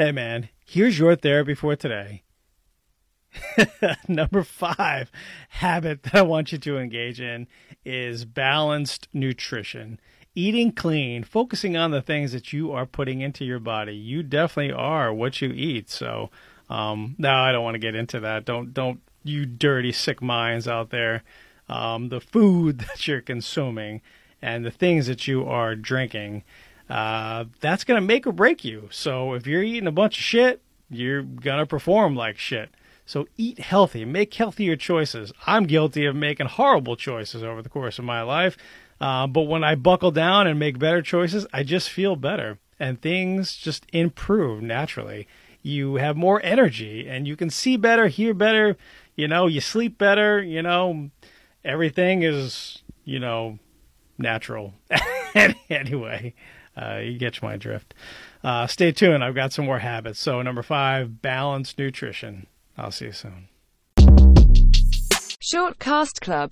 hey, man, here's your therapy for today. Number five habit that I want you to engage in is balanced nutrition. Eating clean, focusing on the things that you are putting into your body. You definitely are what you eat. So, um, no, I don't want to get into that. Don't, don't, you dirty, sick minds out there. Um, the food that you're consuming and the things that you are drinking, uh, that's going to make or break you. So, if you're eating a bunch of shit, you're going to perform like shit. So eat healthy, make healthier choices. I'm guilty of making horrible choices over the course of my life. Uh, but when I buckle down and make better choices, I just feel better and things just improve naturally. You have more energy and you can see better, hear better, you know, you sleep better, you know, everything is, you know, natural. anyway, uh, you get my drift. Uh, stay tuned. I've got some more habits. So, number five, balanced nutrition. I'll see you soon. Shortcast Club